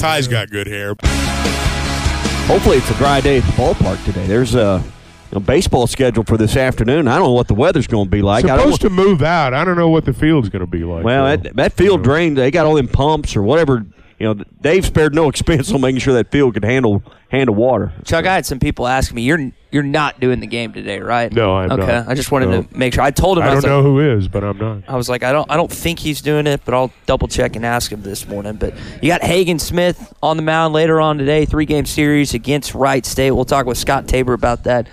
Ty's got good hair. Hopefully, it's a dry day at the ballpark today. There's a you know, baseball scheduled for this afternoon. I don't know what the weather's going to be like. I don't Supposed to move out. I don't know what the field's going to be like. well, that, that field drained. They got all them pumps or whatever. You know, Dave spared no expense on making sure that field could handle handle water. Chuck, I had some people ask me, "You're you're not doing the game today, right?" No, I'm okay. not. I just wanted No. to make sure. I told him I was don't like, know who is, but I'm not. I was like, I don't I don't think he's doing it, but I'll double check and ask him this morning. But you got Hagen Smith on the mound later on today, three game series against Wright State. We'll talk with Scott Tabor about that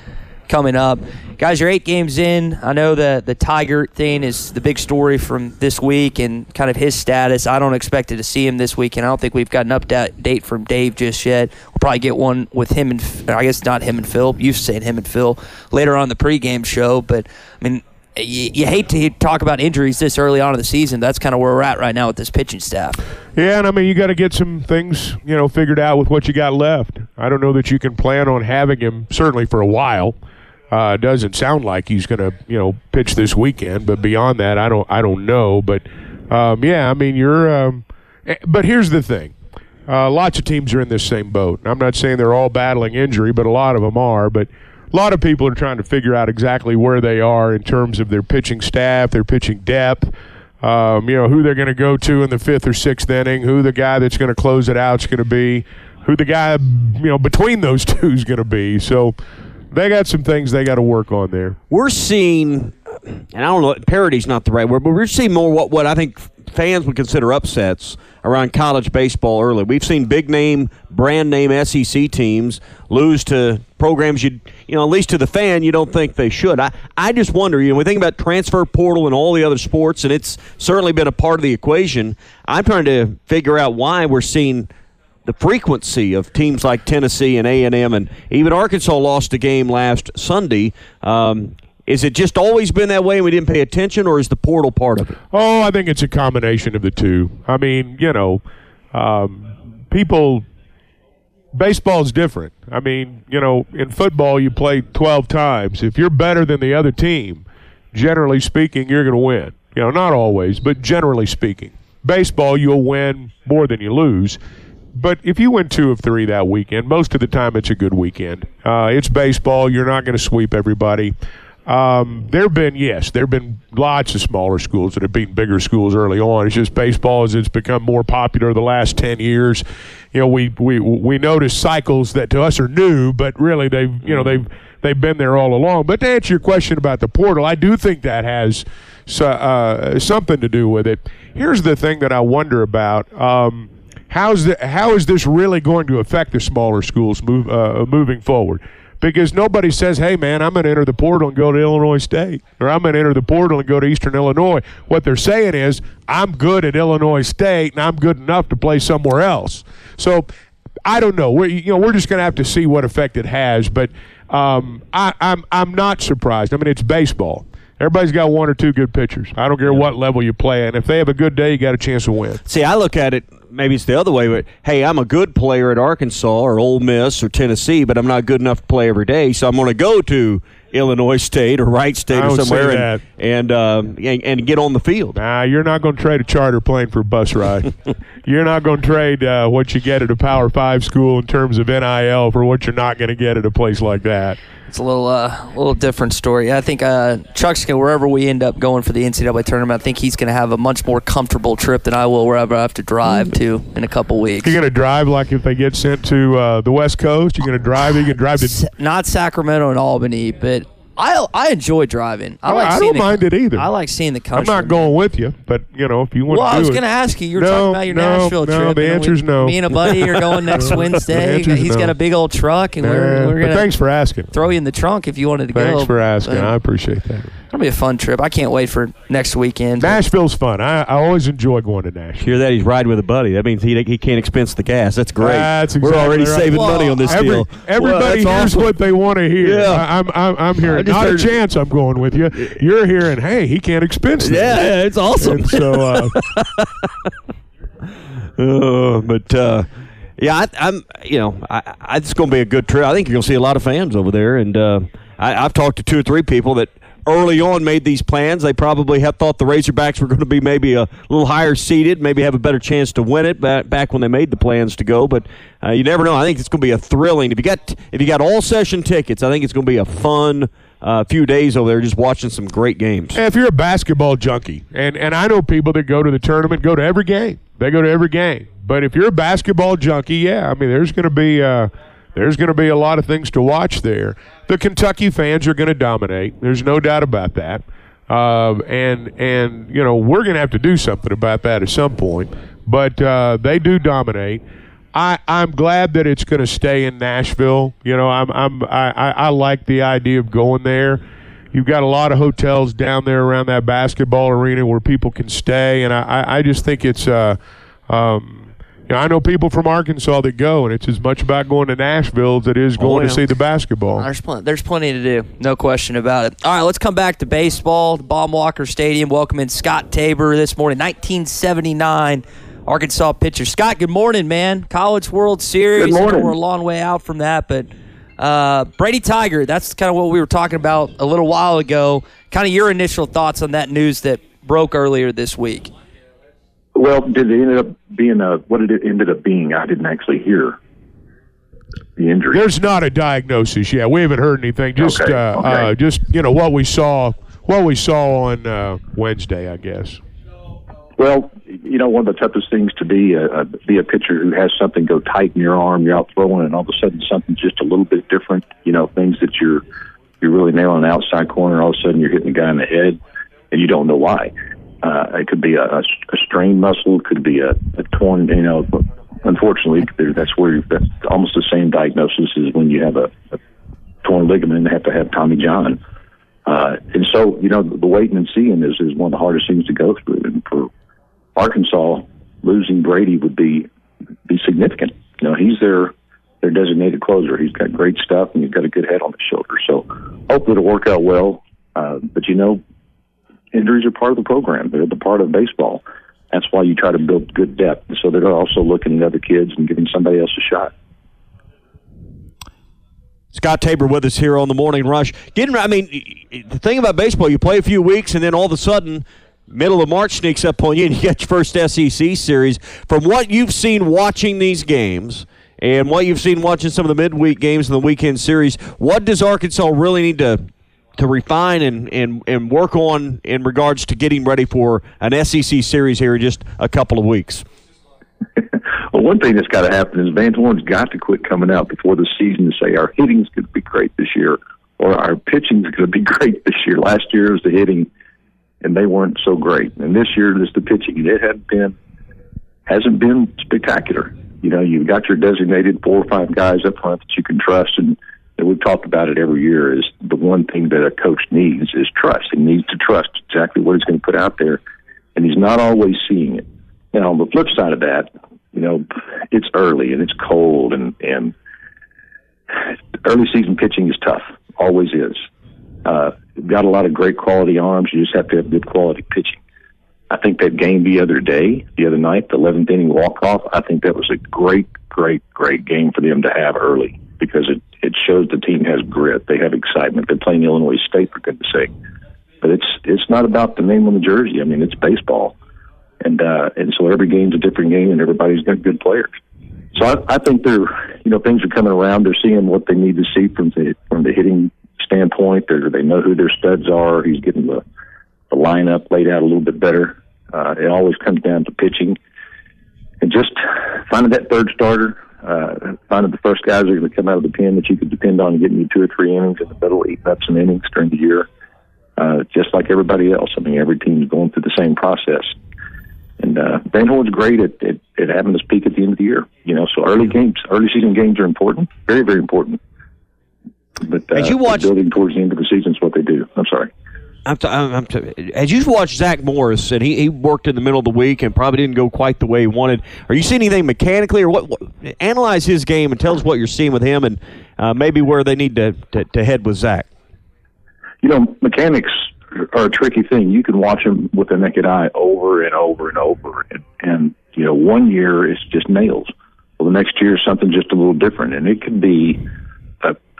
coming up. Guys, you're eight games in. I know that the Tygart thing is the big story from this week and kind of his status. I don't expect to see him this week, and I don't think we've got an update date from Dave just yet. We'll probably get one with him and I guess not him and Phil. You saying him and Phil later on the pregame show, but I mean you, you hate to talk about injuries this early on in the season. That's kind of where we're at right now with this pitching staff. Yeah, and I mean, you got to get some things, you know, figured out with what you got left. I don't know that you can plan on having him certainly for a while. Uh, doesn't sound like he's going to, you know, pitch this weekend. But beyond that, I don't, I don't know. But um, yeah, I mean, you're. Um, eh, but here's the thing: uh, lots of teams are in this same boat. I'm not saying they're all battling injury, but a lot of them are. But a lot of people are trying to figure out exactly where they are in terms of their pitching staff, their pitching depth. Um, you know who they're going to go to in the fifth or sixth inning, who the guy that's going to close it out is going to be, who the guy you know between those two is going to be. So they got some things they got to work on there. We're seeing, and I don't know, parody's not the right word, but we're seeing more what, what I think fans would consider upsets around college baseball early. We've seen big name, brand name SEC teams lose to programs you you know at least to the fan you don't think they should. I I just wonder, you know, we think about transfer portal and all the other sports and it's certainly been a part of the equation. I'm trying to figure out why we're seeing the frequency of teams like Tennessee and A&M and even Arkansas lost a game last Sunday. Um, is it just always been that way and we didn't pay attention, or is the portal part of it? Oh, I think it's a combination of the two. I mean, you know, um, people. Baseball's different. I mean, you know, in football you play 12 times. If you're better than the other team, generally speaking, you're going to win. You know, not always, but generally speaking. Baseball, you'll win more than you lose. But if you win two of three that weekend, most of the time it's a good weekend. Uh, it's baseball. You're not going to sweep everybody. Um, there have been, yes, there have been lots of smaller schools that have beaten bigger schools early on. It's just baseball as it's become more popular the last 10 years. You know, we, we, we notice cycles that to us are new, but really they've, you know, they've, they've been there all along. But to answer your question about the portal, I do think that has uh, something to do with it. Here's the thing that I wonder about. Um, how's the, how is this really going to affect the smaller schools move, uh, moving forward? Because nobody says, hey, man, I'm going to enter the portal and go to Illinois State, or I'm going to enter the portal and go to Eastern Illinois. What they're saying is, I'm good at Illinois State and I'm good enough to play somewhere else. So I don't know. We're, you know, we're just going to have to see what effect it has. But um, I, I'm, I'm not surprised. I mean, it's baseball. Everybody's got one or two good pitchers. I don't care what level you play at. If they have a good day, you got a chance to win. See, I look at it. Maybe it's the other way, but hey, I'm a good player at Arkansas or Ole Miss or Tennessee, but I'm not good enough to play every day, so I'm going to go to Illinois State or Wright State or somewhere and and, uh, and and get on the field. Nah, you're not going to trade a charter plane for a bus ride. you're not going to trade uh, what you get at a Power Five school in terms of NIL for what you're not going to get at a place like that. It's a little, uh, little different story. I think uh, Chuck's gonna wherever we end up going for the NCAA tournament. I think he's gonna have a much more comfortable trip than I will wherever I have to drive to in a couple weeks. You're going to drive like if they get sent to uh, the West Coast. You're going to drive. You can drive to. Not Sacramento and Albany, but I I enjoy driving. I I- like I don't the- mind it either. I like seeing the country. I'm not going with you, but you know if you want Well, to do I was going to ask you. You were No, talking about your no, Nashville no, trip. the and answer's we- no. Me and a buddy are going next The Wednesday. answer's He's no. got a big old truck, and Nah, we're, we're but going thanks for asking. throw you in the trunk if you wanted to go. Thanks for asking. But I appreciate that. It'll be a fun trip. I can't wait for next weekend. Nashville's fun. I, I always enjoy going to Nashville. Hear that? He's riding with a buddy. That means he he can't expense the gas. That's great. That's exactly We're already right. saving Well, money on this Every- deal. everybody Well, hears awesome. what they want to hear. Yeah. I, I'm, I'm, I'm I hearing. Just Not heard- a chance. I'm going with you. You're hearing. Hey, he can't expense this. Yeah, it's awesome. And so, uh, Uh, but uh, yeah, I, I'm you know I, I, it's going to be a good trip. I think you're going to see a lot of fans over there, and uh, I, I've talked to two or three people that early on made these plans. They probably had thought the Razorbacks were going to be maybe a little higher seated, maybe have a better chance to win it back, back when they made the plans to go. But uh, you never know. I think it's going to be a thrilling. If you got if you got all session tickets, I think it's going to be a fun uh, few days over there, just watching some great games. if you're a basketball junkie, and, and I know people that go to the tournament, go to every game. They go to every game. But if you're a basketball junkie, yeah, I mean, there's going to be uh, there's going to be a lot of things to watch there. The Kentucky fans are going to dominate. There's no doubt about that. Uh, and and you know we're going to have to do something about that at some point. But uh, they do dominate. I, I'm glad that it's going to stay in Nashville. You know, I'm, I'm I, I, I like the idea of going there. You've got a lot of hotels down there around that basketball arena where people can stay, and I, I, just think it's. Uh, um, you know, I know people from Arkansas that go, and it's as much about going to Nashville as it is going yeah. to see the basketball. There's plenty, there's plenty to do, no question about it. All right, let's come back to baseball. The Baum Walker Stadium welcoming Scott Tabor this morning, 1979 Arkansas pitcher. Scott, good morning, man. College World Series. Good morning. We're a long way out from that, but uh, Brady Tygart, that's kind of what we were talking about a little while ago. Kind of your initial thoughts on that news that broke earlier this week. Well, did it end up being a what did it ended up being? I didn't actually hear the injury. There's not a diagnosis yet. We haven't heard anything. Just Okay, uh, okay. uh, just you know what we saw what we saw on uh, Wednesday, I guess. Well, you know, one of the toughest things to be a, be a pitcher who has something go tight in your arm, you're out throwing, and all of a sudden something's just a little bit different. You know, things that you're you're really nailing an outside corner, all of a sudden you're hitting the guy in the head, and you don't know why. Uh, it could be a, a, a strained muscle, it could be a, a torn. You know, unfortunately, that's where that's almost the same diagnosis as when you have a, a torn ligament and have to have Tommy John. Uh, and so, you know, the waiting and seeing is, is one of the hardest things to go through. And for Arkansas, losing Brady would be be significant. You know, he's their their designated closer. He's got great stuff and he's got a good head on his shoulder. So hopefully it'll work out well. Uh, but you know, injuries are part of the program. They're the part of baseball. That's why you try to build good depth. So they're also looking at other kids and giving somebody else a shot. Scott Tabor with us here on the Morning Rush. Getting, I mean, the thing about baseball, you play a few weeks, and then all of a sudden, middle of March sneaks up on you, and you get your first SEC series. From what you've seen watching these games, and what you've seen watching some of the midweek games in the weekend series, what does Arkansas really need to to refine and, and, and work on in regards to getting ready for an SEC series here in just a couple of weeks? Well, one thing that's got to happen is Van Horn's got to quit coming out before the season to say our hitting's going to be great this year or our pitching's going to be great this year. Last year was the hitting, and they weren't so great, and this year is the pitching, it hadn't been hasn't been spectacular. You know, you've got your designated four or five guys up front that you can trust, and, and we've talked about it every year. Is the one thing that a coach needs is trust. He needs to trust exactly what he's going to put out there, and he's not always seeing it. Now, on the flip side of that, you know, it's early and it's cold, and and early season pitching is tough. Always is. Uh, got a lot of great quality arms. You just have to have good quality pitching. I think that game the other day, the other night, the 11th inning walk off. I think that was a great, great, great game for them to have early because it it shows the team has grit. They have excitement. They're playing Illinois State for goodness sake. But it's it's not about the name on the jersey. I mean, it's baseball, and uh, and so every game's a different game, and everybody's got good players. So I, I think they're you know things are coming around. They're seeing what they need to see from the from the hitting standpoint. They they know who their studs are. He's getting the the lineup laid out a little bit better. Uh, it always comes down to pitching and just finding that third starter. uh, finding the first guys that are going to come out of the pen that you could depend on getting you two or three innings in the middle, eating up some innings during the year, uh, just like everybody else. I mean, every team's going through the same process. And uh, Van Horn's great at, at, at having us peak at the end of the year. You know, so early games, early season games are important, very, very important. But uh, As you watch- building towards the end of the season is what they do. I'm sorry. I'm t- I'm t- as you watch Zach Morris, and he, he worked in the middle of the week and probably didn't go quite the way he wanted. Are you seeing anything mechanically, or what? what analyze his game and tell us what you're seeing with him, and uh, maybe where they need to, to, to head with Zach. you know, mechanics are a tricky thing. You can watch them with the naked eye over and over and over, and, and you know, one year it's just nails. Well, the next year something just a little different, and it could be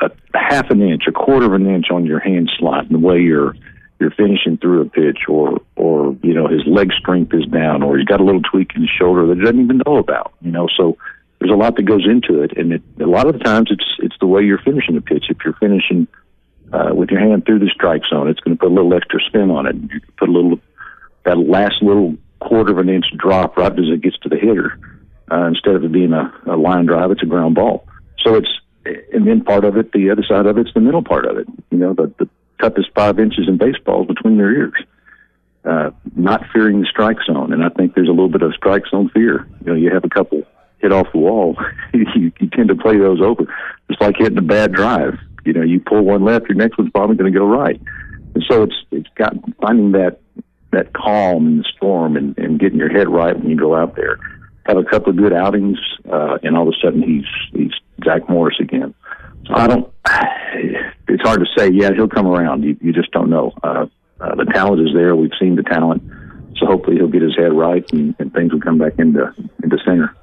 a, half an inch, a quarter of an inch on your hand slot, and the way you're you're finishing through a pitch, or or you know, his leg strength is down, or he's got a little tweak in his shoulder that he doesn't even know about. You know, so there's a lot that goes into it, and it, a lot of the times it's it's the way you're finishing the pitch. If you're finishing uh, with your hand through the strike zone, it's going to put a little extra spin on it. You put a little that last little quarter of an inch drop right as it gets to the hitter, uh, instead of it being a, a line drive, it's a ground ball. So it's and then part of it, the other side of it's the middle part of it. You know, the the toughest five inches in baseball is between their ears. Uh, not fearing the strike zone, and I think there's a little bit of strike zone fear. You know, you have a couple hit off the wall, you, you tend to play those over. It's like hitting a bad drive. You know, you pull one left, your next one's probably going to go right. And so it's it's got finding that that calm in the storm and, and getting your head right when you go out there. Have a couple of good outings, uh, and all of a sudden he's he's Zach Morris again. So I don't. It's hard to say. Yeah, he'll come around. You, you just don't know. Uh, uh, the talent is there. We've seen the talent. So hopefully he'll get his head right and, and things will come back into into center.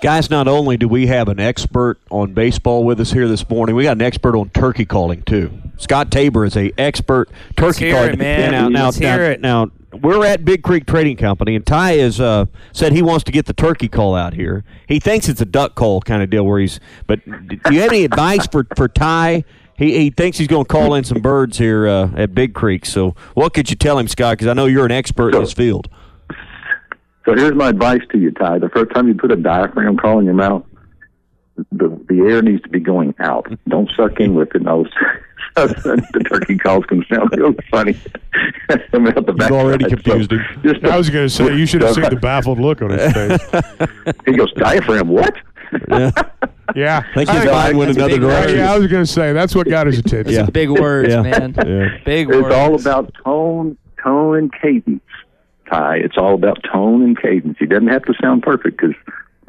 Guys, not only do we have an expert on baseball with us here this morning, we got an expert on turkey calling too. Scott Tabor is a expert turkey hear calling. it, man. Now, now, now, hear it. now, we're at Big Creek Trading Company, and Ty has uh, said he wants to get the turkey call out here. He thinks it's a duck call kind of deal where he's. But do you have any advice for for Ty? He, he thinks he's going to call in some birds here uh, at Big Creek. So, what could you tell him, Scott? Because I know you're an expert in this field. So here's my advice to you, Ty. The first time you put a diaphragm call in your mouth, the the air needs to be going out. Don't suck in with it. No, the turkey calls can sound real funny. I'm out the back already side. confused him. just I was going to say you should have seen the baffled look on his face. He goes diaphragm. What? Yeah, Think he's I- fine with that's a another big direction. yeah, I was going to say that's what got his attention. Yeah. Big words, Yeah. man. Yeah. Big It's words. It's all about tone, tone and cadence, Ty. It's all about tone and cadence. He doesn't have to sound perfect because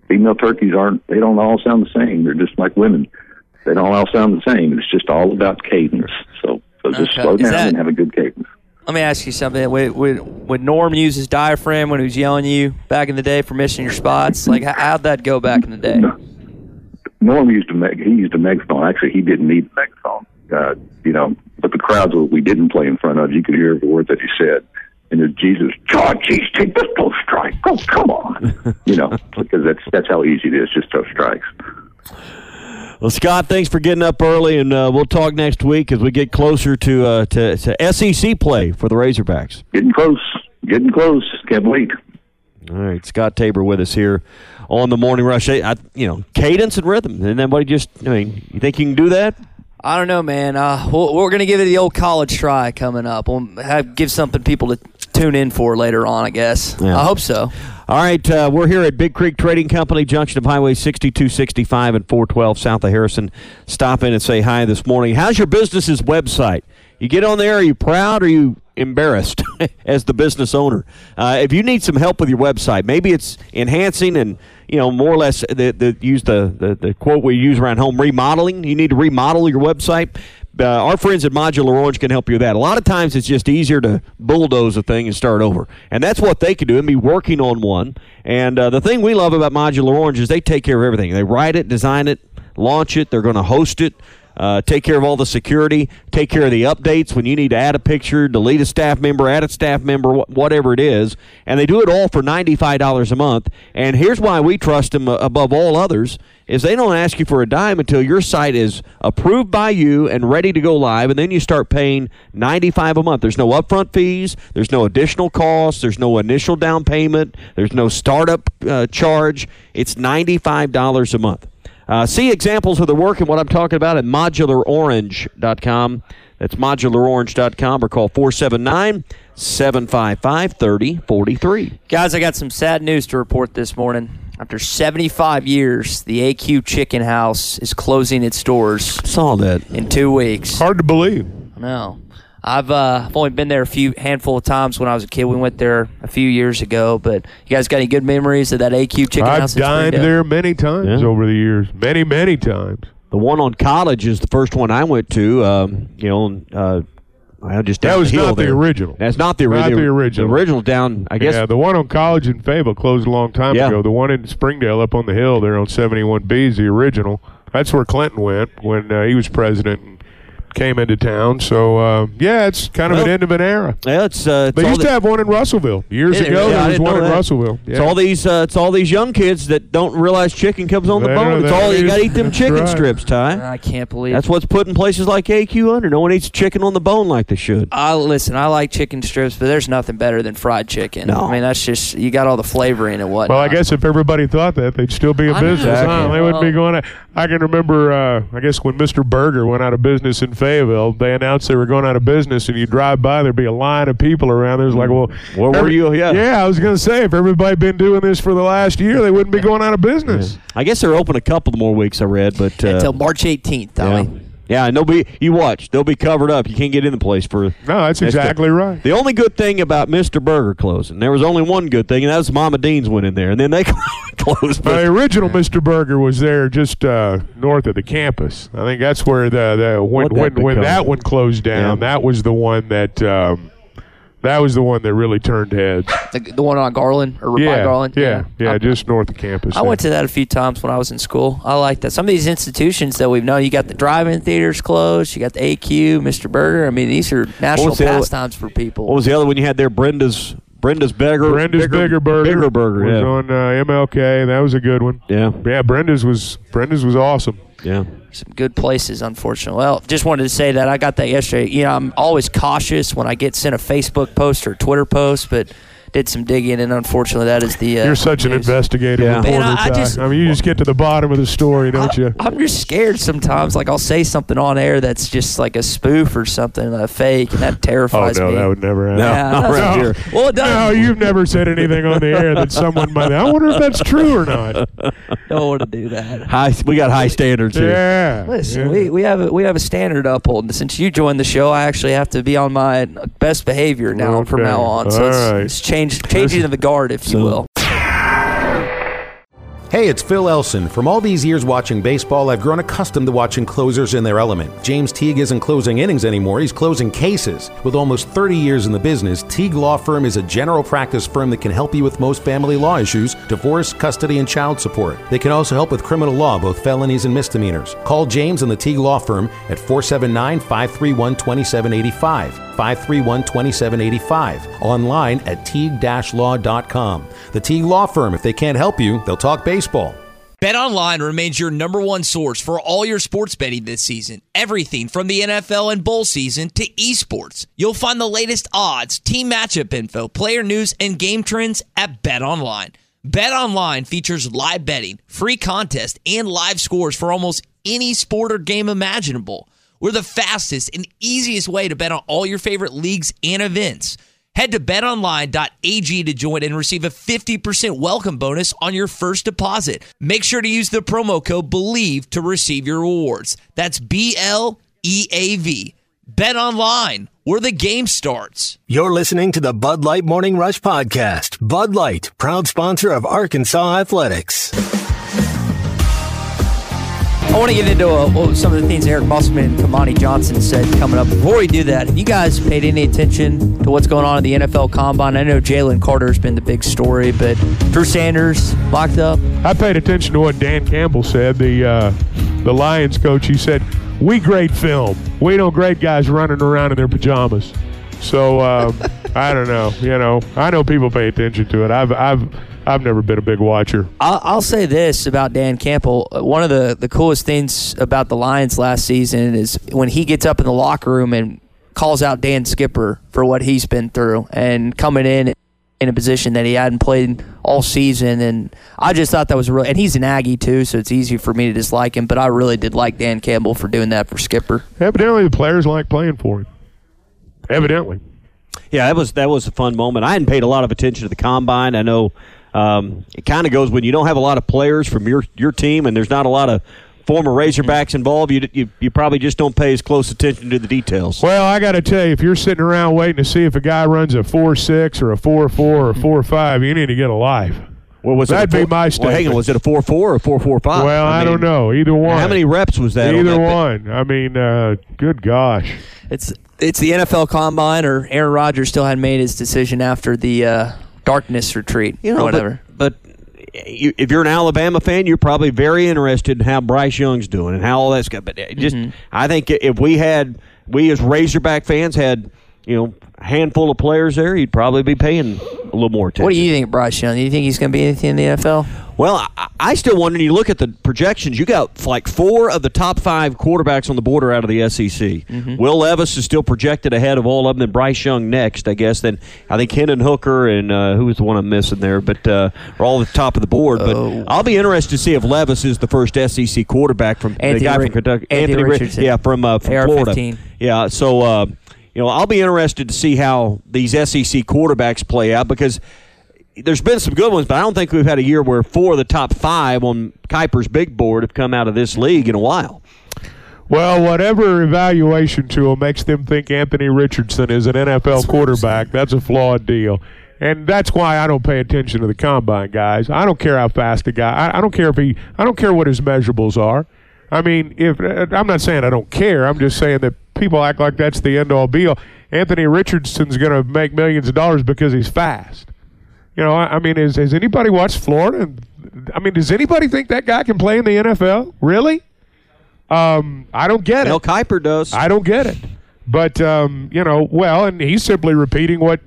female turkeys aren't. They don't all sound the same. They're just like women. They don't all sound the same. It's just all about cadence. So, so just Okay. slow down that- and have a good cadence. Let me ask you something. Would, would, would Norm use his diaphragm when he was yelling at you back in the day for missing your spots? Like, how, how'd that go back in the day? Norm used a meg- he used a megaphone. Actually, he didn't need a megaphone. Uh, you know, but the crowds that we didn't play in front of, you could hear every word that he said. And it's Jesus, God, jeez, take this those strike. Oh, come on. you know, because that's that's how easy it is, just those strikes. Well, Scott, thanks for getting up early, and uh, we'll talk next week as we get closer to, uh, to to SEC play for the Razorbacks. Getting close, getting close. Can't wait. All right, Scott Tabor with us here on the Morning Rush. I, I- you know, cadence and rhythm, and then what? Just, I mean, you think you can do that? I don't know, man. Uh, we'll, we're going to give it the old college try coming up. We'll have, give something people to tune in for later on, I guess. Yeah. I hope so. All right, uh, we're here at Big Creek Trading Company, junction of Highway 6265 and 412 south of Harrison. Stop in and say hi this morning. How's your business's website? You get on there, are you proud or are you embarrassed as the business owner? Uh, if you need some help with your website, maybe it's enhancing and, you know, more or less the, the, use the, the, the quote we use around home, remodeling. You need to remodel your website. Uh, our friends at Modular Orange can help you with that. A lot of times it's just easier to bulldoze a thing and start over. And that's what they can do and be working on one. And uh, the thing we love about Modular Orange is they take care of everything. They write it, design it, launch it, they're going to host it. Uh, take care of all the security, take care of the updates. When you need to add a picture, delete a staff member, add a staff member, wh- whatever it is. And they do it all for $95 a month. And here's why we trust them uh, above all others is they don't ask you for a dime until your site is approved by you and ready to go live and then you start paying 95 a month. There's no upfront fees. There's no additional costs. There's no initial down payment. There's no startup uh, charge. It's $95 a month uh, see examples of the work and what i'm talking about at modularorange.com that's modularorange.com or call 479 755 3043 Guys, I got some sad news to report this morning. After 75 years, the AQ Chicken House is closing its doors saw that in two weeks. Hard to believe. I know. I've uh, I've only been there a few handful of times when I was a kid. We went there a few years ago, but you guys got any good memories of that AQ Chicken I've House? in dined Springdale? there many times Yeah. over the years. Many, many times. The one on College is the first one I went to. Um, you know, uh, I just That was the hill not the there. original. That's not the original. Not original. the original. The original down. I guess. yeah, the one on College in Fayetteville closed a long time Yeah. ago. The one in Springdale up on the hill there on 71B is the original. That's where Clinton went when uh, he was president and came into town. So, uh, yeah, it's kind of Well, an end of an era. yeah, it's. Uh, it's They used the- to have one in Russellville. Years Yeah, ago, yeah, there was one in that. Russellville. It's all these. Uh, it's all these young kids that don't realize chicken comes on the bone. It's that all you got to eat them chicken right. strips, Ty. I can't believe. That's what's put in places like AQ under. No one eats chicken on the bone like they should. I listen. I like chicken strips, but there's nothing better than fried chicken. No. I mean, that's just you got all the flavor in it. What? Well, I guess if everybody thought that, they'd still be in I know. business. huh? Exactly. They wouldn't be going. Out. I can remember. Uh, I guess when Mr. Burger went out of business in Fayetteville, they announced they were going out of business, and you drive by, there'd be a line of people around. There's like, well, Where were you? Yeah. yeah. I was going to say, if everybody been doing this for the last year, they wouldn't be going out of business. I guess they're open a couple more weeks. I read, but uh, until March 18th, yeah, Tommy. Yeah, and they'll be. You watch. They'll be covered up. You can't get in the place for. No, that's exactly right. The only good thing about Mr. Burger closing, there was only one good thing, and that was Mama Dean's went in there, and then they closed. The original Mr. Burger was there just uh, north of the campus. I think that's where the, the when What'd that when, when that one closed down. Yeah. That was the one that um, that was the one that really turned heads. The, the one on Garland or by yeah, Garland. yeah, yeah, I- just north of campus. I went to that a few times when I was in school. I like that. Some of these institutions that we've known, you got the drive-in theaters closed, you got the AQ, Mr. Burger. I mean, these are national was the other- pastimes for people. what was the other one you had there? Brenda's Brenda's Burger. Brenda's Bigger, Burger. Bigger Burger. was Yeah. on uh, MLK. That was a good one. yeah. Yeah, Brenda's was Brenda's was awesome. Yeah. Some good places, unfortunately. Well, just wanted to say that I got that yesterday. You know, I'm always cautious when I get sent a Facebook post or Twitter post, but did some digging, and unfortunately, that is the. Uh, You're such an news. investigative Yeah. reporter. Man, I- I just- I mean, you just get to the bottom of the story, don't you? I, am just scared sometimes. Like I'll say something on air that's just like a spoof or something, a fake, and that terrifies oh no, me. that would never happen. No, Yeah, not that's- around here. Well, it. No, you've never said anything on the air that someone might. I wonder if that's true or not. don't want to do that. High. We got high standards here. Yeah. Listen, yeah. we, we have a, we have a standard to uphold. And since you joined the show, I actually have to be on my best behavior now from now on. So All it's, right. it's change, changing of the guard, if you will. Hey, it's Phil Elson. From all these years watching baseball, I've grown accustomed to watching closers in their element. James Teague isn't closing innings anymore, he's closing cases. With almost 30 years in the business, Teague Law Firm is a general practice firm that can help you with most family law issues, divorce, custody, and child support. They can also help with criminal law, both felonies and misdemeanors. Call James and the Teague Law Firm at 479 531 2785. 531 2785. Online at teague law.com. The Teague Law Firm, if they can't help you, they'll talk baseball. BetOnline remains your number one source for all your sports betting this season. Everything from the NFL and bowl season to esports. You'll find the latest odds, team matchup info, player news, and game trends at BetOnline. BetOnline features live betting, free contests, and live scores for almost any sport or game imaginable. We're the fastest and easiest way to bet on all your favorite leagues and events. Head to betonline.ag to join and receive a 50% welcome bonus on your first deposit. Make sure to use the promo code BLEAV to receive your rewards. That's B L E A V. Bet online, where the game starts. You're listening to the Bud Light Morning Rush Podcast. Bud Light, proud sponsor of Arkansas Athletics. I want to get into uh, some of the things Eric Musselman and Kamani Johnson said coming up. Before we do that, have you guys paid any attention to what's going on in the NFL Combine? I know Jalen Carter's been the big story, but Drew Sanders locked up. I paid attention to what Dan Campbell said, the uh, the Lions coach. He said, we grade film. We don't grade guys running around in their pajamas. So um, I don't know. You know, I know people pay attention to it. I've I've I've never been a big watcher. I'll, I'll say this about Dan Campbell. Uh, One of the, the coolest things about the Lions last season is when he gets up in the locker room and calls out Dan Skipper for what he's been through and coming in in a position that he hadn't played all season. And I just thought that was really, and he's an Aggie too, so it's easy for me to dislike him. But I really did like Dan Campbell for doing that for Skipper. Evidently, the players like playing for him. Evidently. Yeah, that was that was a fun moment. I hadn't paid a lot of attention to the combine. I know um, it kind of goes when you don't have a lot of players from your your team, and there's not a lot of former Razorbacks involved. You you, you probably just don't pay as close attention to the details. Well, I got to tell you, if you're sitting around waiting to see if a guy runs a four six or a four four or a four five, you need to get a life. Well, was That'd it a be four, my Well, hang statement. on, was it a four four or four four five? Well, I, mean, don't know. Either one. How many reps was that? on Either that thing? one. I mean, uh, good gosh. It's it's the NFL Combine, or Aaron Rodgers still hadn't made his decision after the uh, darkness retreat You know, or whatever. But, but you, if you're an Alabama fan, you're probably very interested in how Bryce Young's doing and how all that's going. But just, Mm-hmm. I think if we had, we as Razorback fans had, you know, a handful of players there, you'd probably be paying a little more attention. what do you think, of Bryce Young? Do you think he's going to be anything in the NFL? Well, I, I still wonder. You look at the projections. You got like four of the top five quarterbacks on the border out of the SEC. Mm-hmm. Will Levis is still projected ahead of all of them. Then Bryce Young next, I guess. Then I think Hendon Hooker and uh, who was the one I'm missing there, but uh, are all at the top of the board. Oh. But I'll be interested to see if Levis is the first SEC quarterback from Anthony the guy from Kentucky, Anthony Ri- Richardson. yeah, from uh, from AR-15. Florida. Yeah, so uh, you know, I'll be interested to see how these SEC quarterbacks play out because there's been some good ones, but I don't think we've had a year where four of the top five on Kiper's big board have come out of this league in a while. Well, whatever evaluation tool makes them think Anthony Richardson is an NFL quarterback, that's a flawed deal. And that's why I don't pay attention to the combine guys. I don't care how fast a guy. I, I don't care if he. I don't care what his measurables are. I mean, if uh, I'm not saying I don't care. I'm just saying that people act like that's the end all be all. Anthony Richardson's going to make millions of dollars because he's fast. You know, I, I mean, is, has anybody watched Florida? And, I mean, does anybody think that guy can play in the NFL? Really? Um, I don't get Mel it. Kiper does. I don't get it. But um, you know, well, and he's simply repeating what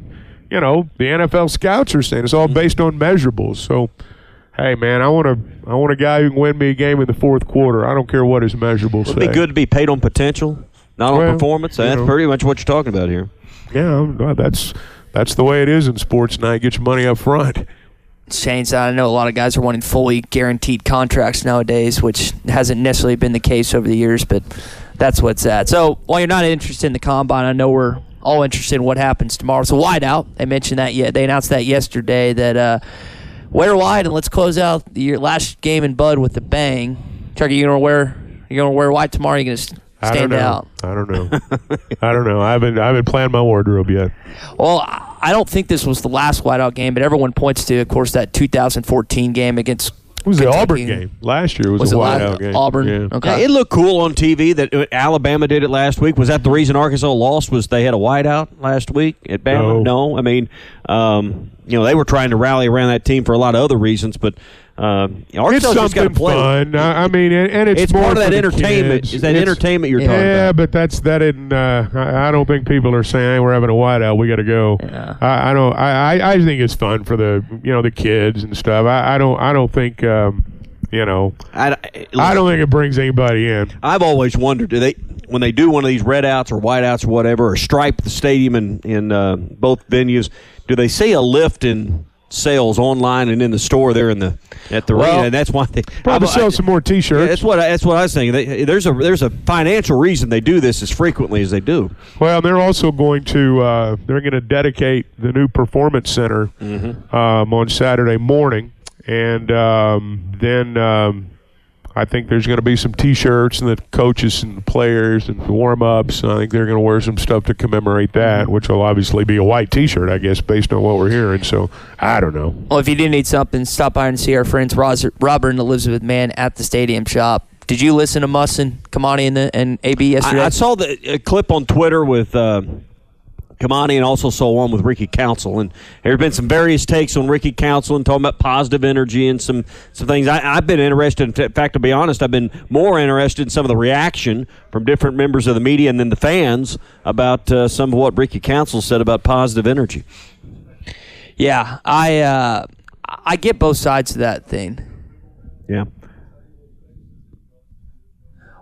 you know the NFL scouts are saying. It's all based on measurables. So, hey, man, I want a I want a guy who can win me a game in the fourth quarter. I don't care what his measurables It'd say. be good to be paid on potential, not on performance. That's know. pretty much what you're talking about here. Yeah, that's that's the way it is in sports. Now, get your money up front. Shane I know a lot of guys are wanting fully guaranteed contracts nowadays, which hasn't necessarily been the case over the years, but that's what's at. So while you're not interested in the combine, I know we're all interested in what happens tomorrow. So whiteout, they mentioned that yet. They announced that yesterday that uh, wear white and let's close out your last game in Bud with the bang. Chuck, are you gonna wear you gonna wear white tomorrow? Or you gonna s- I don't stand know. out? I don't know. I don't know. I haven't I haven't planned my wardrobe yet. Well, I I don't think this was the last whiteout game, but everyone points to, of course, that 2014 game against. It was the Auburn game last year. Was, Was a it last- whiteout game. Auburn? Yeah. Okay. Yeah, it looked cool on TV that Alabama did it last week. Was that the reason Arkansas lost? Was they had a whiteout last week at Bama? No. I mean, um, you know, they were trying to rally around that team for a lot of other reasons, but uh, It's Arkansas just something play. fun. I, I mean, and, and it's, It's more part of that entertainment. kids. Is that It's- entertainment you're talking yeah, about? but that's that. In uh, I, I don't think people are saying, "Hey, we're having a whiteout. We got to go." I, I don't. I, I I think it's fun for the you know the kids and stuff. I, I don't. I don't think. Um, you know. I, I don't think it brings anybody in. I've always wondered, do they when they do one of these red outs or white outs or whatever, or stripe the stadium in in uh, both venues, do they see a lift in sales online and in the store there in the at the Well, arena? And that's why they Probably I- sell some more T-shirts. that's what I, that's what I was thinking. They, there's a there's a financial reason they do this as frequently as they do. Well, they're also going to uh, they're going to dedicate the new performance center Mm-hmm. um, on Saturday morning, and um, then um, I think there's going to be some T-shirts and the coaches and the players and warm ups. I think they're going to wear some stuff to commemorate that, Mm-hmm. which will obviously be a white T-shirt, I guess, based on what we're hearing. So I don't know. Well, if you do need something, stop by and see our friends Ros- Robert and Elizabeth Mann at the Stadium Shop. Did you listen to Muss and Kamani and, the, and AB yesterday? I, I saw the a clip on Twitter with uh, Kamani and also so on with Ricky Council. And there have been some various takes on Ricky Council and talking about positive energy and some, some things. I, have been interested. In fact, to be honest, I've been more interested in some of the reaction from different members of the media and then the fans about uh, some of what Ricky Council said about positive energy. Yeah, I uh, I get both sides of that thing. Yeah.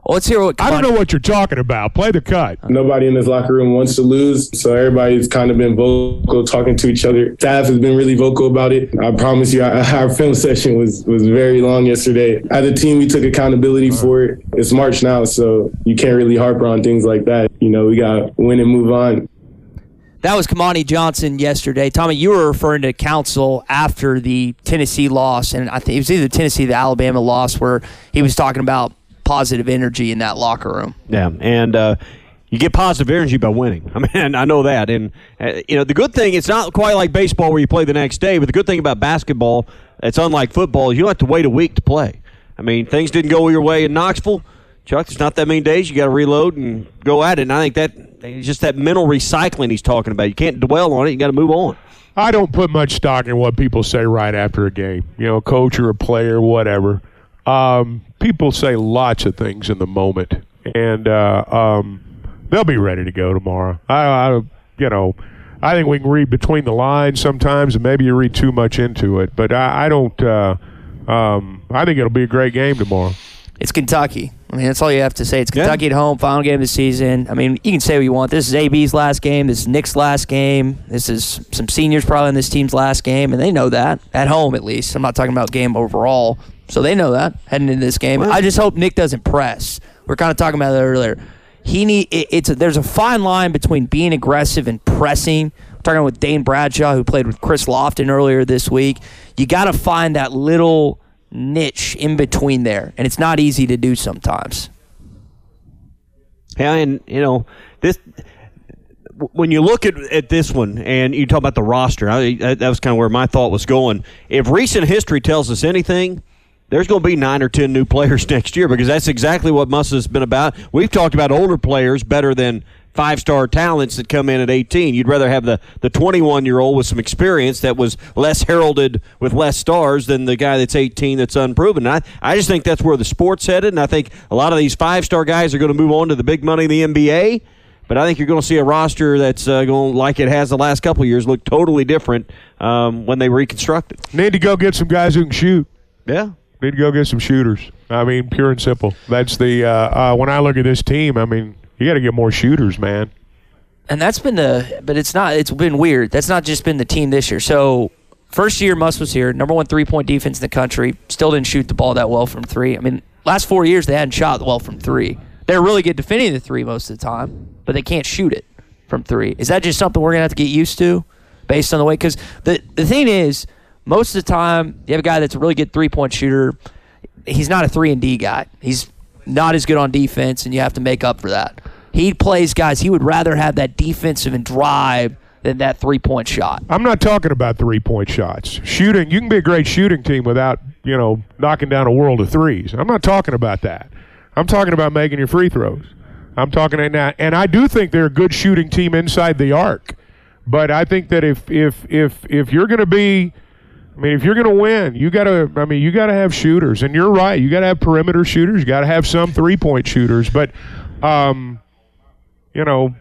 Well, let's hear what. I don't know what you're talking about. Play the cut. Nobody in this locker room wants to lose, so everybody's kind of been vocal, talking to each other. Staff has been really vocal about it. I promise you, our film session was was very long yesterday. As a team, we took accountability for it. It's March now, so you can't really harp on things like that. You know, we got to win and move on. That was Kamani Johnson yesterday. Tommy, you were referring to Council after the Tennessee loss, and I think it was either the Tennessee the Alabama loss, where he was talking about positive energy in that locker room. Yeah, and uh, you get positive energy by winning. I mean, I know that, and uh, you know the good thing. It's not quite like baseball where you play the next day, but the good thing about basketball, it's unlike football. You don't have to wait a week to play. I mean, things didn't go your way in Knoxville. Chuck, there's not that many days. You got to reload and go at it. And I think that it's just that mental recycling he's talking about. You can't dwell on it. You got to move on. I don't put much stock in what people say right after a game. You know, a coach or a player, whatever. Um, people say lots of things in the moment, and uh, um, they'll be ready to go tomorrow. I, I, you know, I think we can read between the lines sometimes, and maybe you read too much into it. But I, I don't. Uh, um, I think it'll be a great game tomorrow. It's Kentucky. I mean, that's all you have to say. It's Kentucky yeah. at home, final game of the season. I mean, you can say what you want. This is AB's last game. This is Nick's last game. This is some seniors probably in this team's last game, and they know that at home at least. I'm not talking about game overall. So they know that heading into this game. Well, I just hope Nick doesn't press. We are kind of talking about that earlier. He need it, it's a, there's a fine line between being aggressive and pressing. I'm talking with Dane Bradshaw, who played with Chris Lofton earlier this week. You got to find that little niche in between there, and it's not easy to do sometimes. Yeah, and you know this when you look at, at this one and you talk about the roster, I, that was kind of where my thought was going. If recent history tells us anything, there's going to be nine or ten new players next year because that's exactly what Musa's been about. We've talked about older players better than five star talents that come in at 18. You'd rather have the, the 21 year old with some experience that was less heralded with less stars than the guy that's 18 that's unproven. And I, I just think that's where the sport's headed. And I think a lot of these five star guys are going to move on to the big money in the NBA. But I think you're going to see a roster that's uh, going like it has the last couple years look totally different um, when they reconstruct it. Need to go get some guys who can shoot. Yeah. Need to go get some shooters. I mean, pure and simple. That's the uh, uh, when I look at this team. I mean, you got to get more shooters, man. And that's been the, but it's not. It's been weird. That's not just been the team this year. So first year Muss was here, number one three point defense in the country. Still didn't shoot the ball that well from three. I mean, last four years they hadn't shot well from three. They're really good defending the three most of the time, but they can't shoot it from three. Is that just something we're gonna have to get used to, based on the way? Because the the thing is most of the time, you have a guy that's a really good three point shooter. He's not a three and D guy. He's not as good on defense, and you have to make up for that. He plays guys. He would rather have that defensive and drive than that three point shot. I'm not talking about three point shots. Shooting, you can be a great shooting team without you know knocking down a world of threes. I'm not talking about that. I'm talking about making your free throws. I'm talking now, and I do think they're a good shooting team inside the arc. But I think that if if if if you're going to be I mean, if you're going to win, you got to. I mean, you got to have shooters, and you're right. You got to have perimeter shooters. You got to have some three point shooters, but, um, you know,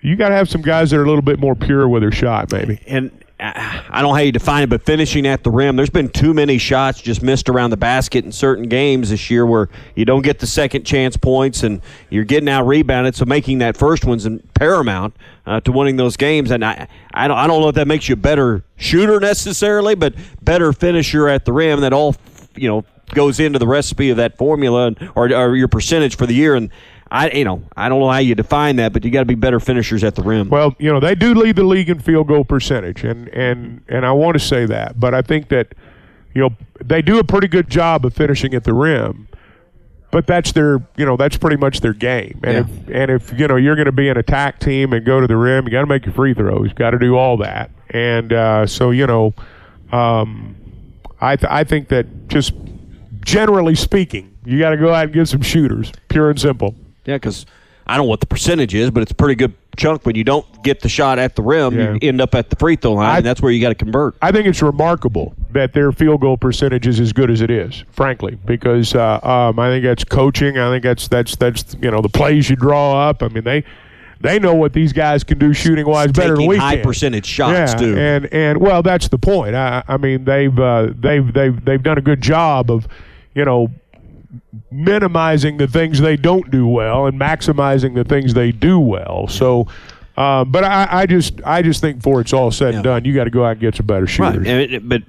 you got to have some guys that are a little bit more pure with their shot, maybe. And I don't know how you define it, but finishing at the rim. There's been too many shots just missed around the basket in certain games this year where you don't get the second chance points and you're getting out rebounded. So making that first one's paramount uh, to winning those games. And I, I don't, I don't know if that makes you a better shooter necessarily, but better finisher at the rim. That all, you know, goes into the recipe of that formula or, or your percentage for the year. And I you know I don't know how you define that, but you got to be better finishers at the rim. Well, you know they do lead the league in field goal percentage, and and and I want to say that, but I think that you know they do a pretty good job of finishing at the rim. But that's their, you know, that's pretty much their game. And yeah. if and if you know you're going to be an attack team and go to the rim, you got to make your free throws. Got to do all that. And uh, so you know, um, I th- I think that just generally speaking, you got to go out and get some shooters, pure and simple. Yeah, because I don't know what the percentage is, but it's a pretty good chunk. When you don't get the shot at the rim, Yeah. you end up at the free throw line, and that's where you got to convert. I think it's remarkable that their field goal percentage is as good as it is, frankly, because uh, um, I think that's coaching. I think that's that's that's you know the plays you draw up. I mean they they know what these guys can do shooting wise better than we high can. percentage shots, yeah, too. and and well, that's the point. I, I mean they've uh, they've they've they've done a good job of you know minimizing the things they don't do well and maximizing the things they do well. So. Uh, but I, I just, I just think before it's all said and done, you got to go out and get some better shooters. Right. It- but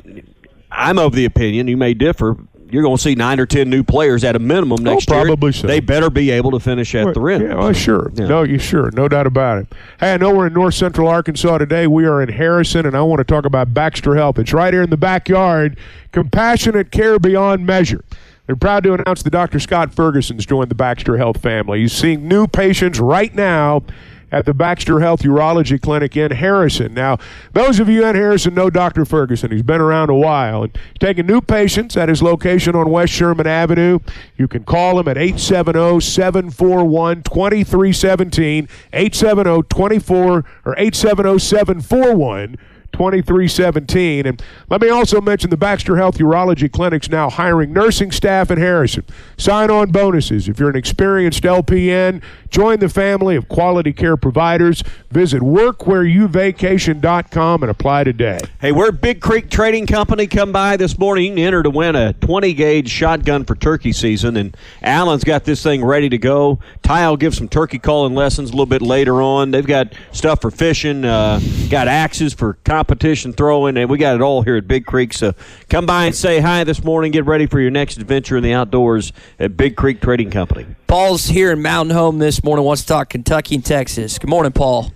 I'm of the opinion, you may differ, you're going to see nine or 10 new players at a minimum next year. Oh, probably so. They better be able to finish at the rim. Yeah, well, sure. Yeah. No, you sure, no doubt about it. Hey, I know we're in North Central Arkansas today. We are in Harrison, and I want to talk about Baxter Health. It's right here in the backyard. Compassionate care beyond measure. They're proud to announce that Dr. Scott Ferguson's joined the Baxter Health family. He's seeing new patients right now at the Baxter Health Urology Clinic in Harrison. Now, those of you in Harrison know Dr. Ferguson. He's been around a while and he's taking new patients at his location on West Sherman Avenue. You can call him at 870-741-2317, 870-24 or 870-741 2317. And let me also mention the Baxter Health Urology Clinic's now hiring nursing staff in Harrison. Sign on bonuses. If you're an experienced LPN, join the family of quality care providers. Visit workwhereyouvacation.com and apply today. Hey, we're Big Creek Trading Company. Come by this morning. Enter to win a 20 gauge shotgun for turkey season. And Alan's got this thing ready to go. Ty will give some turkey calling lessons a little bit later on. They've got stuff for fishing, uh, got axes for competition throwing, and we got it all here at Big Creek. So come by and say hi this morning. Get ready for your next adventure in the outdoors at Big Creek Trading Company. Paul's here in Mountain Home this morning. Wants to talk Kentucky and Texas. Good morning, Paul.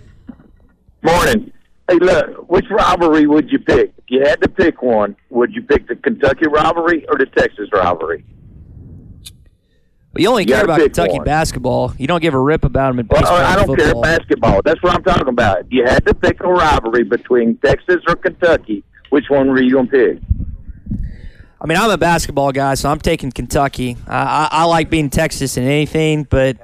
Morning. Hey, look, which rivalry would you pick? If you had to pick one, would you pick the Kentucky rivalry or the Texas rivalry? But you only You care about Kentucky one. basketball. You don't give a rip about them in Well, baseball. I don't care basketball. That's what I'm talking about. You had to pick a rivalry between Texas or Kentucky, which one were you going to pick? I mean, I'm a basketball guy, so I'm taking Kentucky. I, I, I like being Texas in anything, but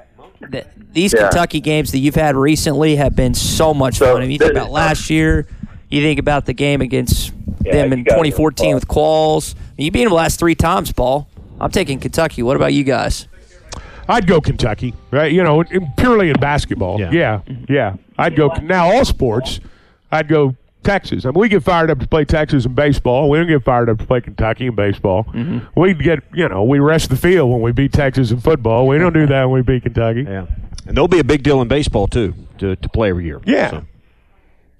th- these Yeah. Kentucky games that you've had recently have been so much So, fun. If you think about last year, you think about the game against Yeah, them in 2014 with Qualls. You beat them the last three times, Paul. I'm taking Kentucky. What about you guys? I'd go Kentucky, right? You know, in- purely in basketball. Yeah. Yeah, yeah. I'd go now all sports. I'd go Texas. I mean, we get fired up to play Texas in baseball. We don't get fired up to play Kentucky in baseball. Mm-hmm. We get, you know, we rest the field when we beat Texas in football. We don't do that when we beat Kentucky. Yeah. And there'll be a big deal in baseball, too, to, to play every year. Yeah. So.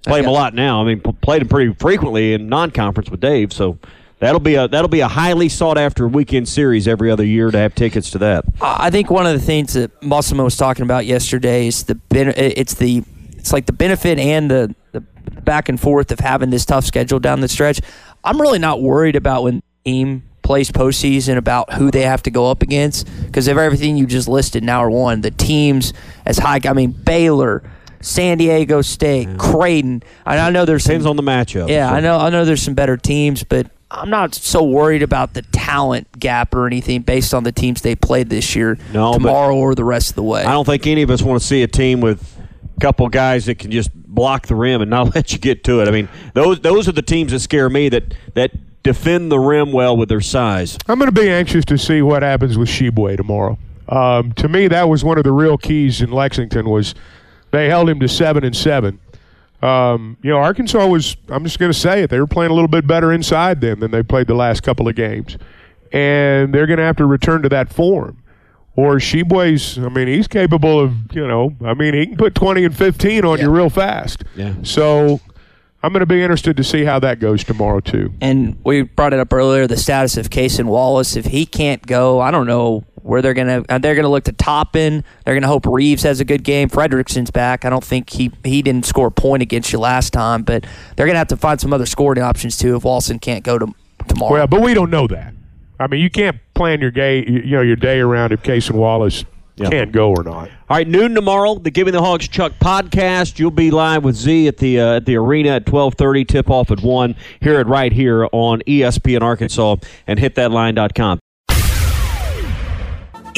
Play them a lot now. I mean, p- played them pretty frequently in non-conference with Dave. So that'll be a that'll be a highly sought after weekend series every other year to have tickets to that. I think one of the things that Musselman was talking about yesterday is the it's the it's like the benefit and the, the back and forth of having this tough schedule down the stretch. I'm really not worried about when the team plays postseason about who they have to go up against because of everything you just listed in hour one. The teams as high, I mean Baylor, San Diego State, Creighton. And I know there's Depends some, on the matchup. yeah, So- I know. I know there's some better teams, but I'm not so worried about the talent gap or anything based on the teams they played this year, No, tomorrow or the rest of the way. I don't think any of us want to see a team with a couple guys that can just block the rim and not let you get to it. I mean, those those are the teams that scare me that that defend the rim well with their size. I'm going to be anxious to see what happens with Tshiebwe tomorrow. Um, to me, that was one of the real keys in Lexington was they held him to seven and seven. Um, you know, Arkansas was. I'm just going to say it. They were playing a little bit better inside them than they played the last couple of games, and they're going to have to return to that form. Or Tshiebwe's. I mean, he's capable of. You know, I mean, he can put 20 and 15 on you real fast. Yeah. So. I'm going to be interested to see how that goes tomorrow too. and we brought it up earlier the status of Cason Wallace. If he can't go, I don't know where they're gonna. uh, They're gonna look to Toppin. They're gonna hope Reeves has a good game. Fredrickson's back. I don't think he he didn't score a point against you last time, but they're gonna have to find some other scoring options too if Wallace can't go to tomorrow. Well, but we don't know that. I mean, you can't plan your day, you know, your day around if Cason Wallace Yeah. can't go or not. All right, noon tomorrow, the Giving the Hogs Chuck podcast. You'll be live with Z at the uh, at the arena at twelve thirty. Tip off at one. Hear it right here on ESPN Arkansas and hitthatline.com.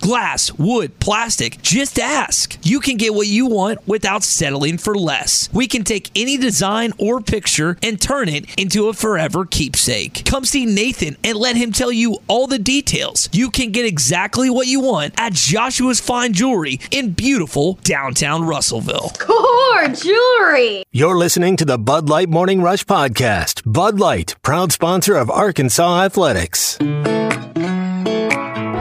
glass, wood, plastic. Just ask. You can get what you want without settling for less. We can take any design or picture and turn it into a forever keepsake. Come see Nathan and let him tell you all the details. You can get exactly what you want at Joshua's Fine Jewelry in beautiful downtown Russellville. Core jewelry. You're listening to the Bud Light Morning Rush Podcast. Bud Light, proud sponsor of Arkansas Athletics.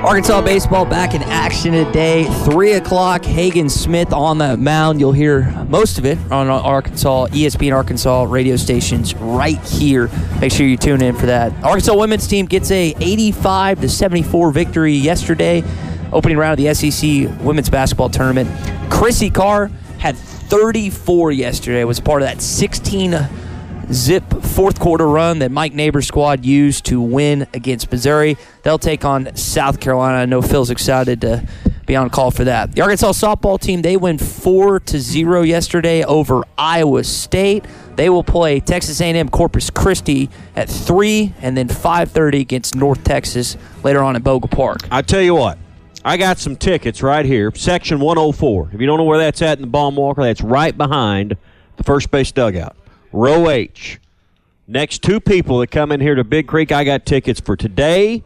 Arkansas baseball back in action today. Three o'clock. Hagen Smith on the mound. You'll hear most of it on Arkansas ESPN Arkansas radio stations right here. Make sure you tune in for that. Arkansas women's team gets a 85 to 74 victory yesterday, opening round of the SEC women's basketball tournament. Chrissy Carr had 34 yesterday. Was part of that 16 zip fourth quarter run that Mike Neighbors' squad used to win against Missouri. They'll take on South Carolina. I know Phil's excited to be on call for that. The Arkansas softball team they win four to zero yesterday over Iowa State. They will play Texas A&M Corpus Christi at three and then 5:30 against North Texas later on at Bogle Park. I tell you what. I got some tickets right here, section 104. If you don't know where that's at in the Baum-Walker, that's right behind the first base dugout. Row H. Next two people that come in here to Big Creek, I got tickets for today,